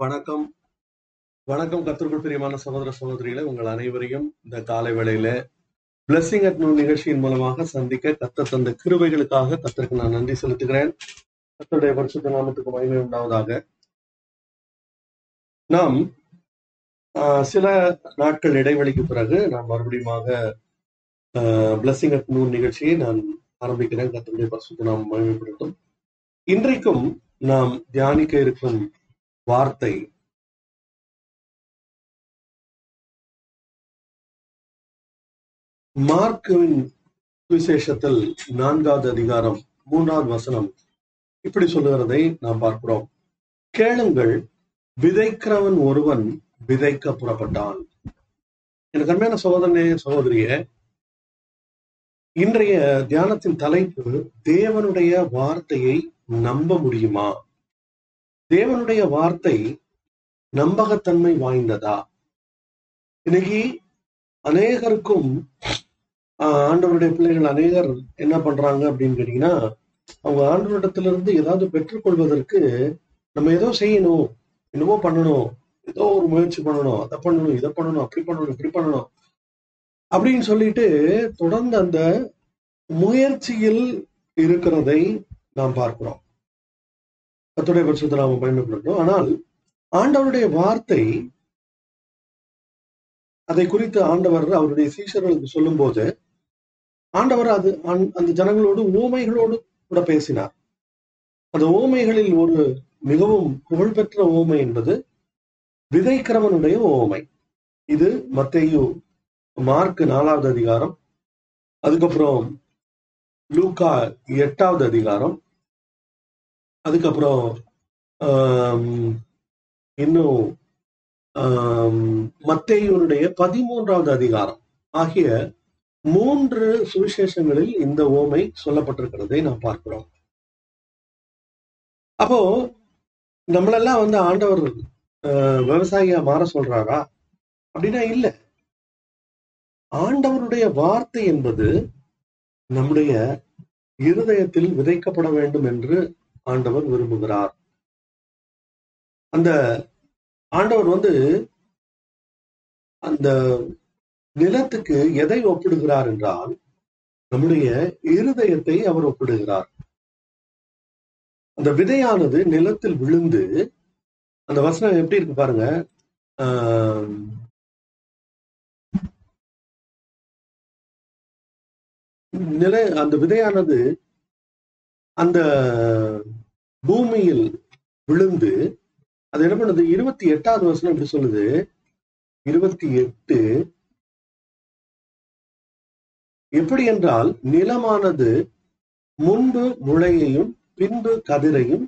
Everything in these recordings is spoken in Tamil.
வணக்கம். வணக்கம் கத்திற்குள் பிரியமான சகோதர சகோதரிகளை உங்கள் அனைவரையும் இந்த காலை வேளையில பிளஸிங் அட் நூல் நிகழ்ச்சியின் மூலமாக சந்திக்க கத்த தந்த கிருவைகளுக்காக கத்திற்கு நான் நன்றி செலுத்துகிறேன். கத்தருடைய பரிசுத்த நாமத்துக்கு மகிமை உண்டாவதாக. நாம் ஆஹ், சில நாட்கள் இடைவெளிக்கு பிறகு நான் மறுபடியுமாக பிளஸிங் அட் நூல் நிகழ்ச்சியை நான் ஆரம்பிக்கிறேன். கத்தருடைய பரிசுத்த நாம் மகிமைப்படுத்தும். இன்றைக்கும் நாம் தியானிக்க இருக்கும் வார்த்தை. மார்க்குவின் விசேஷத்தில் நான்காவது அதிகாரம் மூன்றாவது வசனம். இப்படி சொல்லுகிறதை நாம் பார்க்கிறோம். கேளுங்கள் விதைக்கிறவன் ஒருவன் விதைக்க புறப்பட்டான். எனக்கு அருமையான சகோதரனே சகோதரிய இன்றைய தியானத்தின் தலைப்பு தேவனுடைய வார்த்தையை நம்ப முடியுமா? தேவனுடைய வார்த்தை நம்பகத்தன்மை வாய்ந்ததா? இன்னைக்கு அநேகருக்கும் ஆஹ், ஆண்டவருடைய பிள்ளைகள் அநேகர் என்ன பண்றாங்க அப்படின்னு கேட்டீங்கன்னா அவங்க ஆண்டவரிடத்திலிருந்து ஏதாவது பெற்றுக்கொள்வதற்கு நம்ம ஏதோ செய்யணும் என்னவோ பண்ணணும் ஏதோ ஒரு முயற்சி பண்ணணும் அதை பண்ணணும் இதை பண்ணணும் அப்படி பண்ணணும் இப்படி பண்ணணும் அப்படின்னு சொல்லிட்டு தொடர்ந்து அந்த முயற்சியில் இருக்கிறதை நாம் பார்க்கிறோம். கத்துடைய பட்சத்தை நாம பயன்படுத்தணும் ஆனால் ஆண்டவருடைய வார்த்தை அதை குறித்து ஆண்டவர் அவருடைய சீஷர்களுக்கு சொல்லும்போது ஆண்டவர் அது அந்த- அந்த ஜனங்களோடு ஊமைகளோடு கூட பேசினார். அந்த ஓமைகளில் ஒரு மிகவும் புகழ்பெற்ற ஓமை என்பது விதைக்கிறவனுடைய ஓமை இது மத்தையு மார்க் நாலாவது அதிகாரம் அதுக்கப்புறம் லூக்கா எட்டாவது அதிகாரம் அதுக்கப்புறம் இன்னும் ஆம், பதிமூன்றாவது அதிகாரம் ஆகிய மூன்று சுவிசேஷங்களில் இந்த ஓமை சொல்லப்பட்டிருக்கிறதை நாம் பார்க்கிறோம். அப்போ நம்மளெல்லாம் வந்து ஆண்டவர் விவசாயியா மாற சொல்றாரா? அப்படின்னா இல்ல. ஆண்டவருடைய வார்த்தை என்பது நம்முடைய இருதயத்தில் விதைக்கப்பட வேண்டும் என்று ஆண்டவர் விரும்புகிறார். அந்த ஆண்டவர் வந்து அந்த நிலத்துக்கு எதை ஒப்பிடுகிறார் என்றால் நம்முடைய இருதயத்தை அவர் ஒப்பிடுகிறார். அந்த விதையானது நிலத்தில் விழுந்து அந்த வசனம் எப்படி இருக்கு பாருங்க. நில அந்த விதையானது அந்த பூமியில் விழுந்து அது என்ன பண்ணுது? இருபத்தி எட்டாவது வருஷம் எப்படி சொல்லுது. இருபத்தி எட்டு. எப்படி என்றால் நிலமானது முன்பு முளையையும் பின்பு கதிரையும்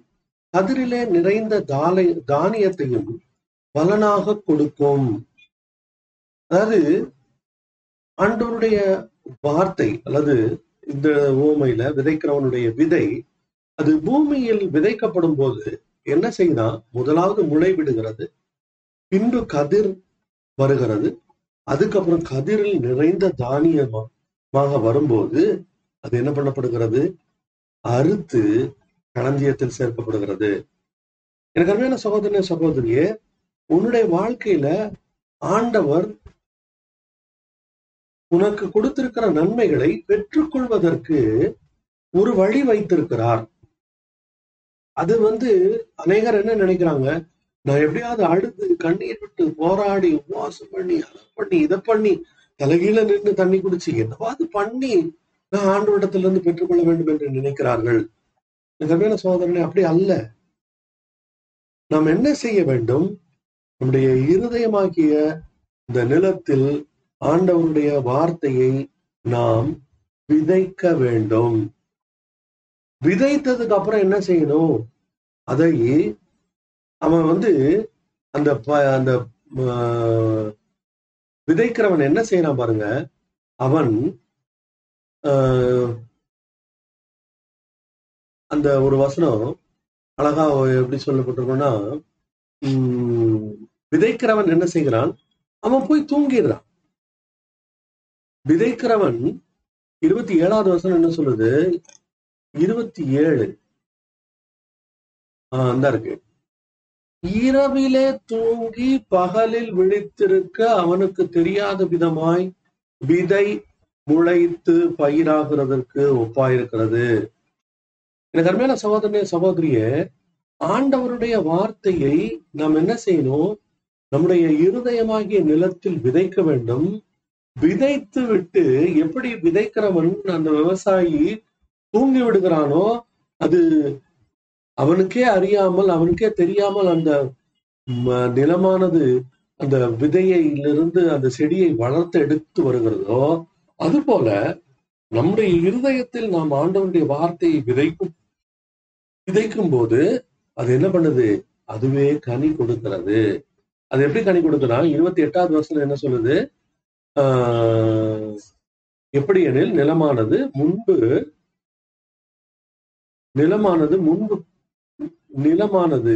கதிரிலே நிறைந்த தாலை தானியத்தையும் பலனாக கொடுக்கும். அதாவது ஆண்டவருடைய வார்த்தை அல்லது இந்த ஓமையில விதைக்கிறவனுடைய விதை அது பூமியில் விதைக்கப்படும் போது என்ன செய்யுதான் முதலாவது முளை விடுகிறது பின்பு கதிர் வருகிறது அதுக்கப்புறம் கதிரில் நிறைந்த தானியமாக வரும்போது அது என்ன பண்ணப்படுகிறது? அறுத்து களஞ்சியத்தில் சேர்க்கப்படுகிறது. எனக்கு அருமையான சகோதரனே சகோதரியே உன்னுடைய வாழ்க்கையில ஆண்டவர் உனக்கு கொடுத்திருக்கிற நன்மைகளை பெற்றுக்கொள்வதற்கு ஒரு வழி வைத்திருக்கிறார். அது வந்து அநேகர் என்ன நினைக்கிறாங்க? நான் எப்படியாவது அழுது கண்ணீர் விட்டு போராடி உபவாசம் பண்ணி அதை பண்ணி இதை பண்ணி தலைகீழ நின்று தண்ணி குடிச்சு என்னவாது பண்ணி நான் ஆண்டவரிடத்துல இருந்து பெற்றுக்கொள்ள வேண்டும் என்று நினைக்கிறார்கள். கர்மையான சோதரனை அப்படி அல்ல. நாம் என்ன செய்ய வேண்டும்? நம்முடைய இருதயமாக்கிய இந்த நிலத்தில் ஆண்டவருடைய வார்த்தையை நாம் விதைக்க வேண்டும். விதைத்ததுக்கு அப்புறம் என்ன செய்யணும்? அதை அவன் வந்து அந்த ப- அந்த ஆஹ், விதைக்கிறவன் என்ன செய்யறான் பாருங்க. அவன் ஆஹ், அந்த ஒரு வசனம் அழகா எப்படி சொல்லப்பட்டிருக்கோம்னா உம், விதைக்கிறவன் என்ன செய்கிறான்? அவன் போய் தூங்கிடுறான். விதைக்கிறவன் இருபத்தி ஏழாவது வசனம் என்ன சொல்லுது? இருபத்தி ஏழு. ஆஹ் அந்த இருக்கு. இரவிலே தூங்கி பகலில் விழித்திருக்க அவனுக்கு தெரியாத விதமாய் விதை முளைத்து பயிராகிறதற்கு ஒப்பாயிருக்கிறது. எனக்கு அருமையான சகோதரனே சகோதரிய ஆண்டவருடைய வார்த்தையை நாம் என்ன செய்யணும்? நம்முடைய இருதயமாகிய நிலத்தில் விதைக்க வேண்டும். விதைத்து விட்டு எப்படி விதைக்கிறவன் அந்த விவசாயி தூங்கி விடுகிறானோ அது அவனுக்கே அறியாமல் அவனுக்கே தெரியாமல் அந்த நிலமானது அந்த விதையிலிருந்து அந்த செடியை வளர்த்து எடுத்து வருகிறதோ அது போல நம்முடைய இருதயத்தில் நாம் ஆண்டவனுடைய வார்த்தையை விதைக்கும் விதைக்கும் போது அது என்ன பண்ணுது? அதுவே கனி கொடுக்கிறது. அது எப்படி கனி கொடுக்குறா இருபத்தி எட்டாவது வருஷம் என்ன சொல்லுது? எப்படி எனில் நிலமானது முன்பு நிலமானது முன்பு நிலமானது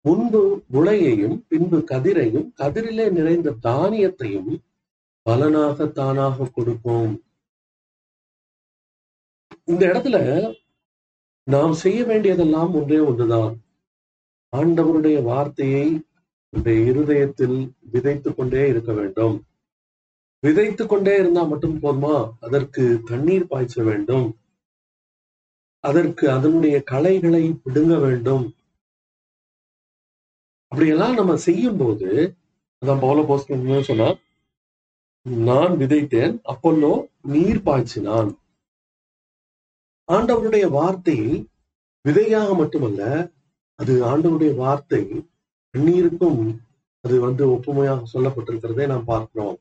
முன்பு முளையையும் பின்பு கதிரையும் கதிரிலே நிறைந்த தானியத்தையும் பலனாக தானாக கொடுக்கும் இந்த இடத்துல நாம் செய்ய வேண்டியதெல்லாம் ஒன்றே ஒன்றுதான். ஆண்டவருடைய வார்த்தையை இந்த இருதயத்தில் விதைத்துக் கொண்டே இருக்க வேண்டும். விதைத்துக் கொண்டே இருந்தா மட்டும் போதுமா? அதற்கு தண்ணீர் பாய்ச்ச வேண்டும். அதற்கு அதனுடைய களைகளை பிடுங்க வேண்டும். அப்படியெல்லாம் நம்ம செய்யும் போது அதான் பவுல போஸ்ட் சொன்னா நான் விதைத்தேன் அப்பல்லோ நீர் பாய்ச்சினான். ஆண்டவருடைய வார்த்தை விதையாக மட்டுமல்ல அது ஆண்டவருடைய வார்த்தை தண்ணீருக்கும் அது வந்து ஒப்புமையாக சொல்லப்பட்டிருக்கிறதை நாம் பார்க்கிறோம்.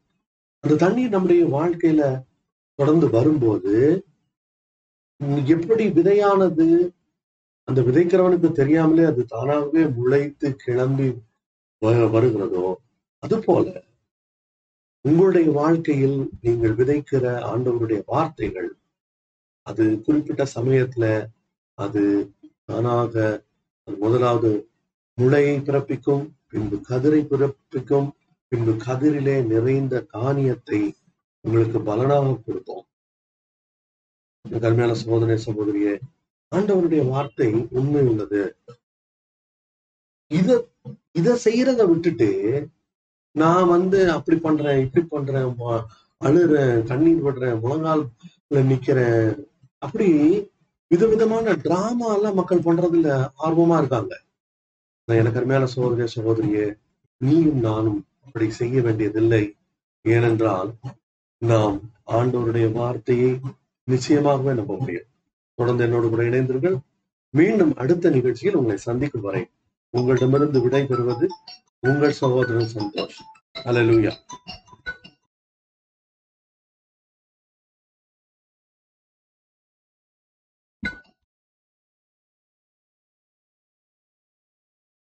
அந்த தண்ணீர் நம்முடைய வாழ்க்கையில தொடர்ந்து வரும்போது எப்படி விதையானது அந்த விதைக்கிறவனுக்கு தெரியாமலே அது தானாகவே முளைத்து கிளம்பி வருகிறதோ அது போல உங்களுடைய வாழ்க்கையில் நீங்கள் விதைக்கிற ஆண்டவருடைய வார்த்தைகள் அது குறிப்பிட்ட சமயத்துல அது தானாக முதலாவது முளையை பிறப்பிக்கும் பின்பு கதிரை பிறப்பிக்கும் பின்பு கதிரிலே நிறைந்த தானியத்தை உங்களுக்கு பலனாக கொடுத்தோம். கருமையான சோதனை சகோதரிய சகோதரியே ஆண்டவருடைய வார்த்தை உண்மை உள்ளது. இத இத செய்யறத விட்டுட்டு நான் வந்து அப்படி பண்றேன் இப்படி பண்றேன் அழுறேன் கண்ணீர் விடுறேன் முழங்கால்ல நிக்கிறேன். அப்படி விதவிதமான டிராமா எல்லாம் மக்கள் பண்றதுல ஆர்வமா இருக்காங்க. எனக்கு அருமையான சகோதரிய சகோதரியே நீயும் நானும் அப்படி செய்ய வேண்டியதில்லை. ஏனென்றால் நாம் ஆண்டோருடைய வார்த்தையை நிச்சயமாகவே நம்ப முடியும். தொடர்ந்து என்னோடு கூட இணைந்தீர்கள் மீண்டும் அடுத்த நிகழ்ச்சியில் உங்களை சந்திக்கும் வரை உங்களிடமிருந்து விடை பெறுவது உங்கள் சகோதரன் சந்தோஷ். அலலூயா